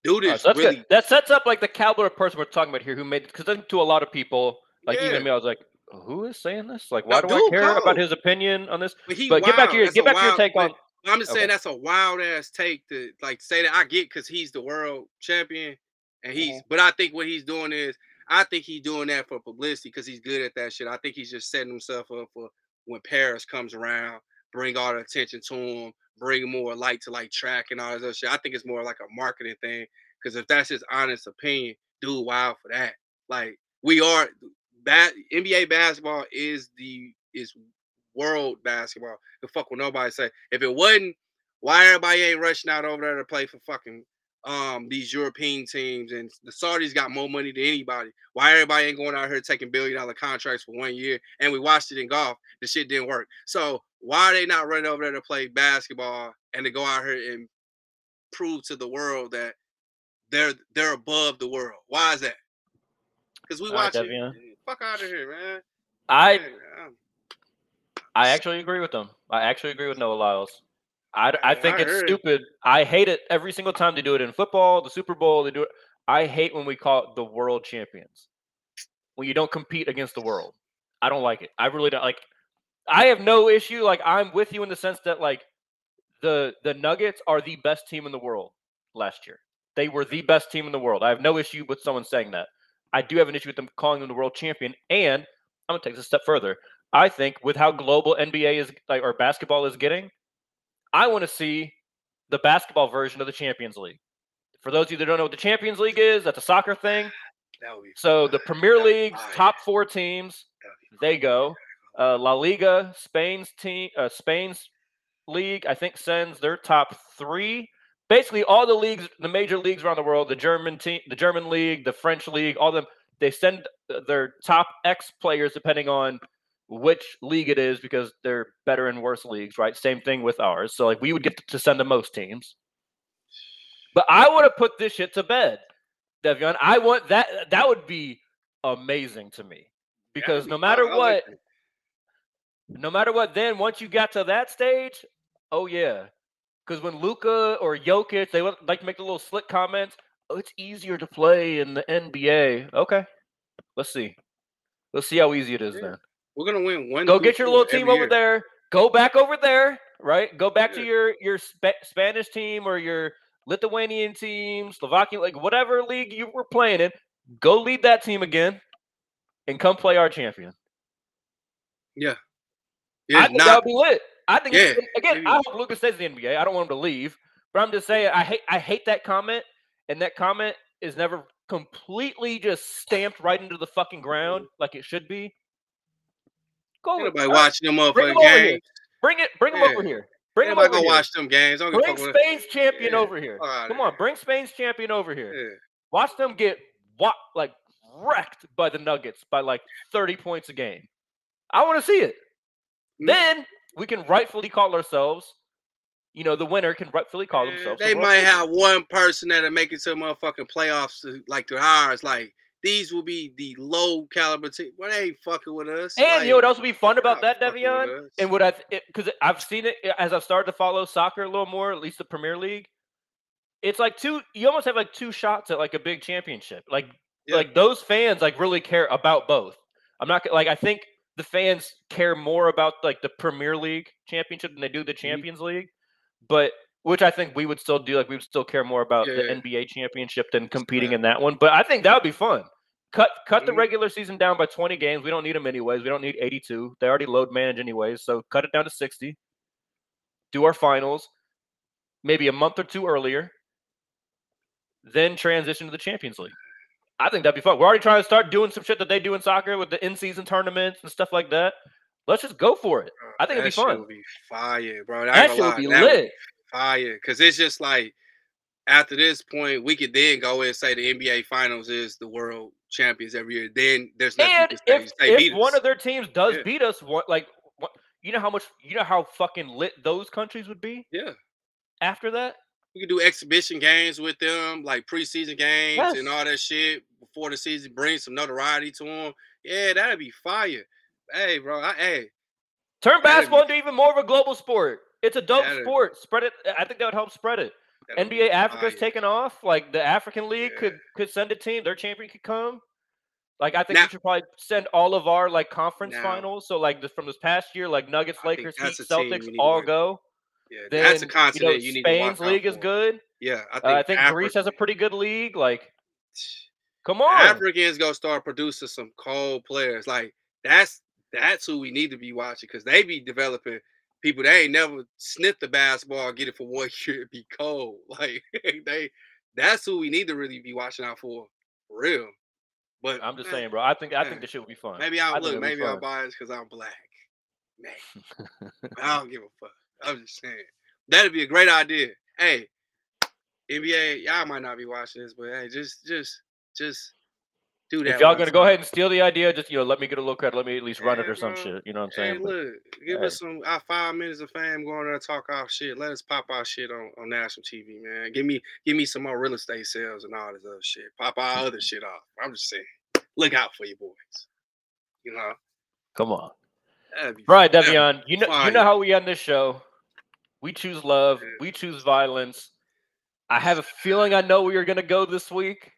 you. Dude is so really good. That sets up like the caliber of person we're talking about here, who made it because to a lot of people, like Yeah. even me, I was like, who is saying this? Like, why No, do I care about his opinion on this? but But get back to your That's get back to your take on. I'm just saying that's a wild ass take to like say that I get because he's the world champion and he's Mm-hmm. but I think what he's doing is I think he's doing that for publicity because he's good at that shit. I think he's just setting himself up for when Paris comes around, bring all the attention to him, bring more light to like track and all this other shit. I think it's more like a marketing thing because if that's his honest opinion, dude, wild for that. Like we are bad NBA basketball is the is world basketball. The fuck will nobody say. If it wasn't, why everybody ain't rushing out over there to play for fucking um these European teams and the Saudis got more money than anybody. Why everybody ain't going out here taking billion dollar contracts for one year? And we watched it in golf. The shit didn't work. So why are they not running over there to play basketball and to go out here and prove to the world that they're they're above the world? Why is that? Because we All right, watch it. Fuck out of here, man. I Man, I actually agree with them. I actually agree with Noah Lyles. I, I think I it's heard. stupid. I hate it every single time they do it in football, the Super Bowl. They do it. I hate when we call it the world champions. When you don't compete against the world, I don't like it. I really don't like. I have no issue. Like I'm with you in the sense that like the the Nuggets are the best team in the world last year. They were the best team in the world. I have no issue with someone saying that. I do have an issue with them calling them the world champion. And I'm gonna take this a step further. I think with how global NBA is like or basketball is getting, I want to see the basketball version of the Champions League. For those of you that don't know what the Champions League is, that's a soccer thing. that would be So the Premier League's top four teams, they go. Uh, La Liga, Spain's team, uh, Spain's league, I think sends their top three. Basically, all the leagues, the major leagues around the world, the German team, the German league, the French league, all them, they send uh, their top X players depending on which league it is because they're better and worse leagues, right? Same thing with ours. So like we would get to send the most teams. But I would have put this shit to bed, Devion. I want that. That would be amazing to me because no matter like what, that. no matter what, then once you got to that stage, oh yeah. Because when Luka or Jokic, they would like to make the little slick comments. Oh, it's easier to play in the NBA. Okay, let's see. Let's see how easy it is Yeah. then. We're gonna win one. Go get your little team over year. there. Go back over there, right? Go back to your your Spa- Spanish team or your Lithuanian team, Slovakian, like whatever league you were playing in. Go lead that team again, and come play our champion. Yeah, I think that'll would be lit. I think Yeah, again, maybe. I hope Lucas stays in the NBA. I don't want him to leave, but I'm just saying I hate I hate that comment, and that comment is never completely just stamped right into the fucking ground like it should be. Go ain't with- nobody watching them motherfucking him over here. games. Bring it, bring Yeah. over here. Bring Ain't him over gonna here. watch them games. Don't Bring Spain's champion Yeah, over here. outta Come on, bring Spain's champion over here. Yeah. Watch them get what like wrecked by the Nuggets by like 30 points a game. I want to see it. Mm. Then we can rightfully call ourselves, you know, the winner can rightfully call themselves. the They world might have one person that'll make it to motherfucking playoffs like the ours. Like these will be the low caliber team. Well, they ain't fucking with us. And you know what else would be fun about that, Devion? And what I because I've seen it eh, as I've started to follow soccer a little more, at least the Premier League. It's like two. You almost have like two shots at like a big championship. Like Yeah. like those fans like really care about both. I'm not gonna- like I think the fans care more about like the Premier League championship than they do the Mm-hmm. Champions League, but which I think we would still do. Like we would still care more about Yeah, the yeah. NBA championship than competing in that one. But I think that would be fun. Cut cut the Mhm. regular season down by 20 games. We don't need them anyways. We don't need 82. They already load manage anyways. So cut it down to 60. Do our finals maybe a month or two earlier. Then transition to the Champions League. I think that'd be fun. We're already trying to start doing some shit that they do in soccer with the in-season tournaments and stuff like that. Let's just go for it. I think it'd be that fun. would be fire, bro. That shit would be that would lit. Fire because it's just like after this point, we could then go and say the NBA Finals is the world champions every year. Then there's nothing And if, say. If one of their teams does Yeah. beat us, what like what you know how much you know how fucking lit those countries would be yeah, after that? we could do exhibition games with them, like preseason games and all that shit before the season. Bring some notoriety to them. Yeah, that'd be fire. Hey, bro. I, hey, Turn That'd be- basketball into even more of a global sport. It's a dope That'd- sport. Spread it. I think that would help spread it. NBA Africa's fire. taking off. Like the African League Yeah. could could send a team. Their champion could come. Like I think Now- we should probably send all of our like conference Now- finals. So like from this past year, like Nuggets, I Lakers, Heat, that's a team Celtics, we need to all go. Yeah, Then that's a you know you, need to Spain's league is good. Yeah, I think, Uh, I think Greece has a pretty good league. Like, come on. Africans gonna start producing some cold players. Like that's that's who we need to be watching because they be developing people they ain't never sniffed the basketball, get it for one year, it be cold. Like they that's who we need to really be watching out for, for real. But I'm just man, saying, bro. I think I think this shit will be fun. Maybe I I'm think look, maybe I'm fun. biased because I'm black. Man, I don't give a fuck. I'm just saying that'd be a great idea. Hey, NBA, y'all might not be watching this, but hey, just just just do that. If y'all gonna go ahead and steal the idea, just you know, let me get a little credit. Let me at least run it Yeah, or some shit. You know what I'm Hey, saying? But- look, give hey. us some our five minutes of fame going there and talk our shit. Let us pop our shit on, on national TV, man. Give me give me some more real estate sales and all this other shit. Pop our other shit off. I'm just saying, look out for your boys. You know, Come on. Right, Devion. You know, you know how we end this show. We choose love. Yeah. We choose violence. I have a feeling I know where you're gonna go this week,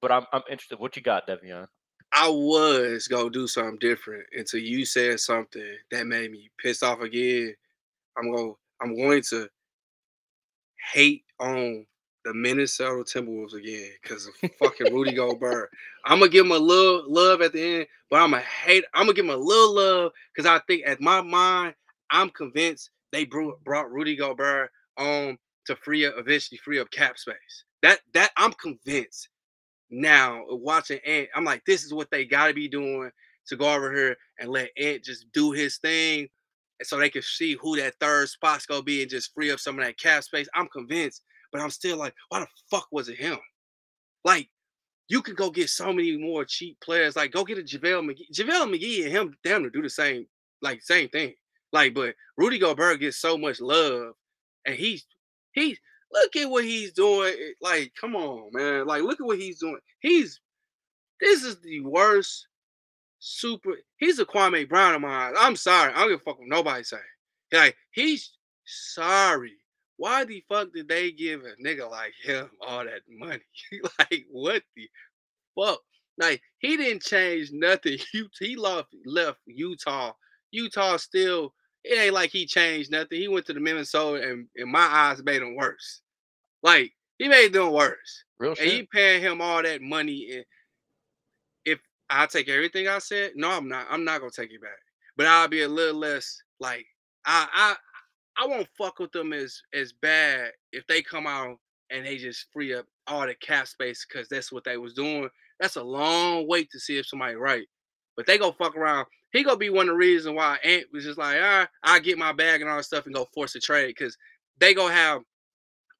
but I'm I'm interested. What you got, Devion? I was gonna do something different until you said something that made me pissed off again. I'm gonna I'm going to hate on the Minnesota Timberwolves again because of fucking Rudy Gobert. I'm gonna give him a little love at the end, but I'm gonna hate. I'm gonna give him a little love because I think, at my mind, I'm convinced they brought, Rudy Gobert on to free up, eventually free up cap space. That that I'm convinced now uh, watching Ant, I'm like, this is what they got to be doing to go over here and let Ant just do his thing, so they can see who that third spot's gonna be and just free up some of that cap space. I'm convinced, but I'm still like, why the fuck was it him? Like, you could go get so many more cheap players. Like, go get a JaVale McGee. JaVale McGee and him, damn, to do the same, like, same thing. Like, but Rudy Gobert gets so much love, and he's he's look at what he's doing. Eh, like, come on, man. Like, look at what he's doing. He's this is the worst super. He's a Kwame Brown of mine. I'm sorry. I don't give a fuck what nobody say. Like, he's sorry. Why the fuck did they give a nigga like him all that money? like, what the fuck? Like, he didn't change nothing. He, he left, left Utah. Utah still, it ain't like he changed nothing. He went to the Minnesota and in my eyes made him worse. Like, he made them worse. Real And you shit. paying him all that money. And if I take everything I said, no, I'm not. I'm not gonna take it back. But I'll be a little less like I I I won't fuck with them as as bad if they come out and they just free up all the cap space because that's what they was doing. That's a long wait to see if somebody right. But they go fuck around. He gonna be one of the reasons why Ant was just like, ah, I get my bag and all that stuff and go force a trade because they gonna have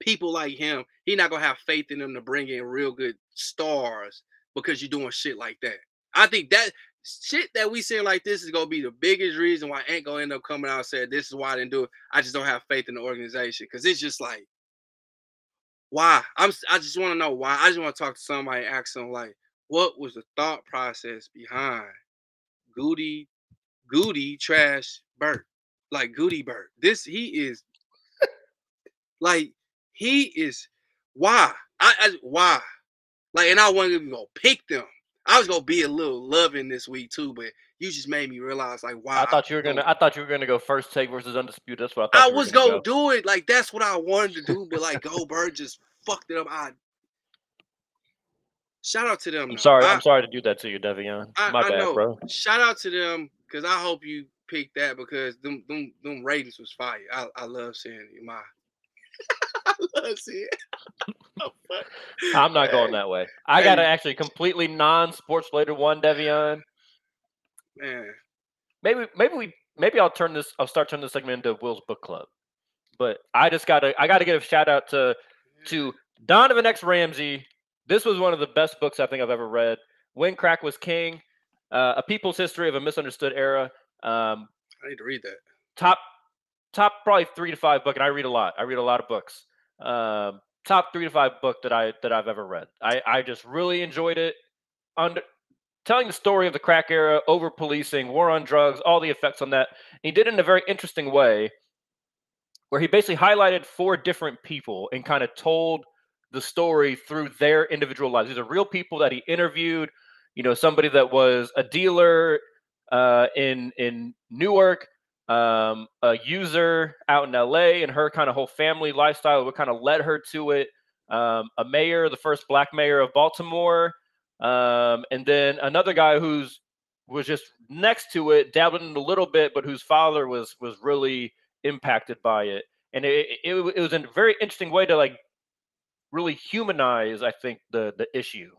people like him. He not gonna have faith in them to bring in real good stars because you're doing shit like that. I think that shit that we seeing like this is gonna be the biggest reason why Ant gonna end up coming out and saying this is why I didn't do it. I just don't have faith in the organization because it's just like why? I'm i just want to know why. I just want to talk to somebody, ask them like, what was the thought process behind Goody, Goody Trash Bert, like Goody Bert? This he is, like he is. Why? I, I why? Like, and I wasn't even gonna pick them. I was gonna be a little loving this week too, but you just made me realize like why. I thought you were gonna. I thought you were gonna go first take versus undisputed. That's what I I thought. you were was gonna gonna do it. Like that's what I wanted to do, but like Gobert just fucked it up. I shout out to them. I'm sorry. I, I'm sorry to do that to you, Devion. I, My I bad, know. bro. Shout out to them because I hope you picked that because them them them ratings was fire. I, I love seeing it. My I love seeing. Oh. I'm not going that way. I got to actually completely non-sports related one, Devion. Man, Maybe, maybe we, maybe I'll turn this. I'll start turning this segment into Will's book club. But I just gotta, I gotta give a shout out to to Donovan X Ramsey. This was one of the best books I think I've ever read. When Crack Was King, uh, a people's history of a misunderstood era. Um, I need to read that. top top probably three to five book and i read a lot i read a lot of books um top three to five book that i that i've ever read i i just really enjoyed it under telling the story of the crack era over policing war on drugs all the effects on that and he did it in a very interesting way where he basically highlighted four different people and kind of told the story through their individual lives these are real people that he interviewed you know somebody that was a dealer uh, in in newark um, a user out in LA and her kind of whole family lifestyle, what kind of led her to it. Um, a mayor, the first black mayor of Baltimore, um, and then another guy who's was just next to it, dabbling in a little bit, but whose father was was really impacted by it, and it it, it was a very interesting way to like really humanize, I think, the the issue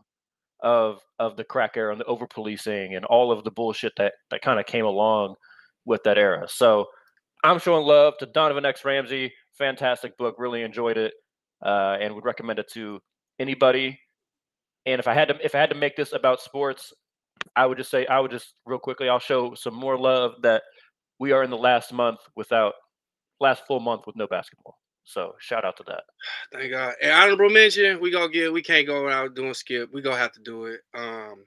of of the crack era and the over policing and all of the bullshit that that kind of came along with that era. So I'm showing love to Donovan X Ramsey. Fantastic book. Really enjoyed it, uh, and would recommend it to anybody. And if I had to, if I had to make this about sports, I would just say I would just real quickly. I'll show some more love that we are in the last month without last full month with no basketball. So shout out to that. Thank God. And honorable mention, we gonna get. We can't go out doing skip. We gonna have to do it. Um,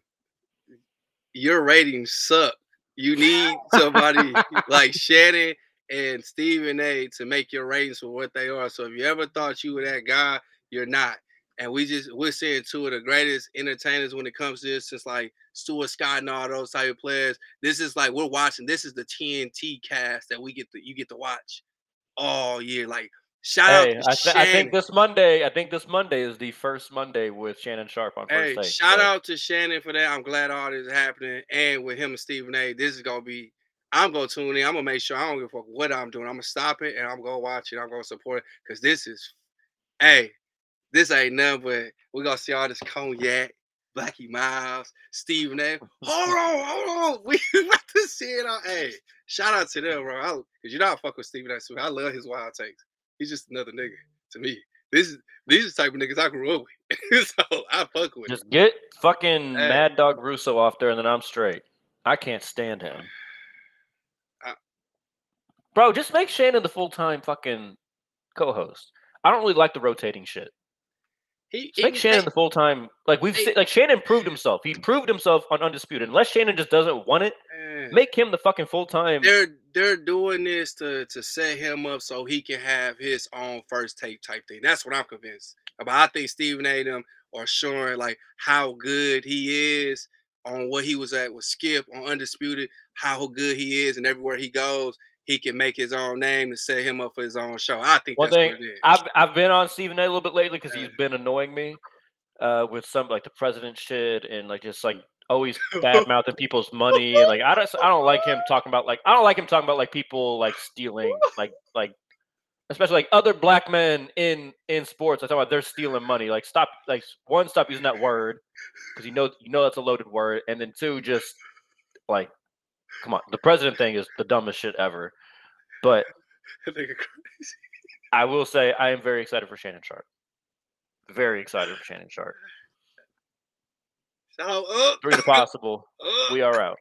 your ratings suck. You need somebody like Shannon and Stephen A. to make your ratings for what they are. So if you ever thought you were that guy, you're not. And we just we're seeing two of the greatest entertainers when it comes to this, just like Stuart Scott and all those type of players. This is like we're watching. This is the TNT cast that we get to you get to watch all year. Like shout Hey, out to I, th- I Shannon. think this Monday. I think this Monday is the first Monday with Shannon Sharpe on first Hey, shout so- out to Shannon for that. I'm glad all this is happening. And with him and Stephen A, this is gonna be. I'm gonna tune in. I'm gonna make sure I don't give a fuck what I'm doing. I'm gonna stop it and I'm gonna watch it. I'm gonna support it because this is, hey, this ain't nothing but we're gonna see all this cognac, Blackie Miles, Stephen A. Hold on, hold on. We about to see it all. Hey, shout out to them, bro. Because you know I fuck with Stephen A. I love his wild takes. He's just another nigga to me. This is these are the type of niggas I grew up with. so I fuck with. him. Just get fucking Hey. Mad Dog Russo off there, and then I'm straight. I can't stand him. I- Bro, just make Shannon the full time fucking co-host. I don't really like the rotating shit. He, Just make he- Shannon hey, the full time. Like we've Hey. seen, like Shannon proved himself. He proved himself on Undisputed. Unless Shannon just doesn't want it, man. make him the fucking full time. they're they're doing this to to set him up so he can have his own First Take type thing. That's what I'm convinced about. I think Stephen A. them are showing like how good he is on what he was at with Skip on Undisputed, how good he is, and everywhere he goes, he can make his own name and set him up for his own show. I think One that's thing what it is. I've I've been on Stephen A. a little bit lately because he's been annoying me uh, with some like the president shit and like just like always bad mouthing people's money. and, Like I don't I don't like him talking about like I don't like him talking about like people like stealing like like especially like other black men in in sports. I talk about they're stealing money. Like stop like one stop using that word because you know you know that's a loaded word, and then two just like come on the president thing is the dumbest shit ever. But I will say I am very excited for Shannon Sharpe. Very excited for Shannon Sharpe. Out, up, uh, Three to possible. up. We are out.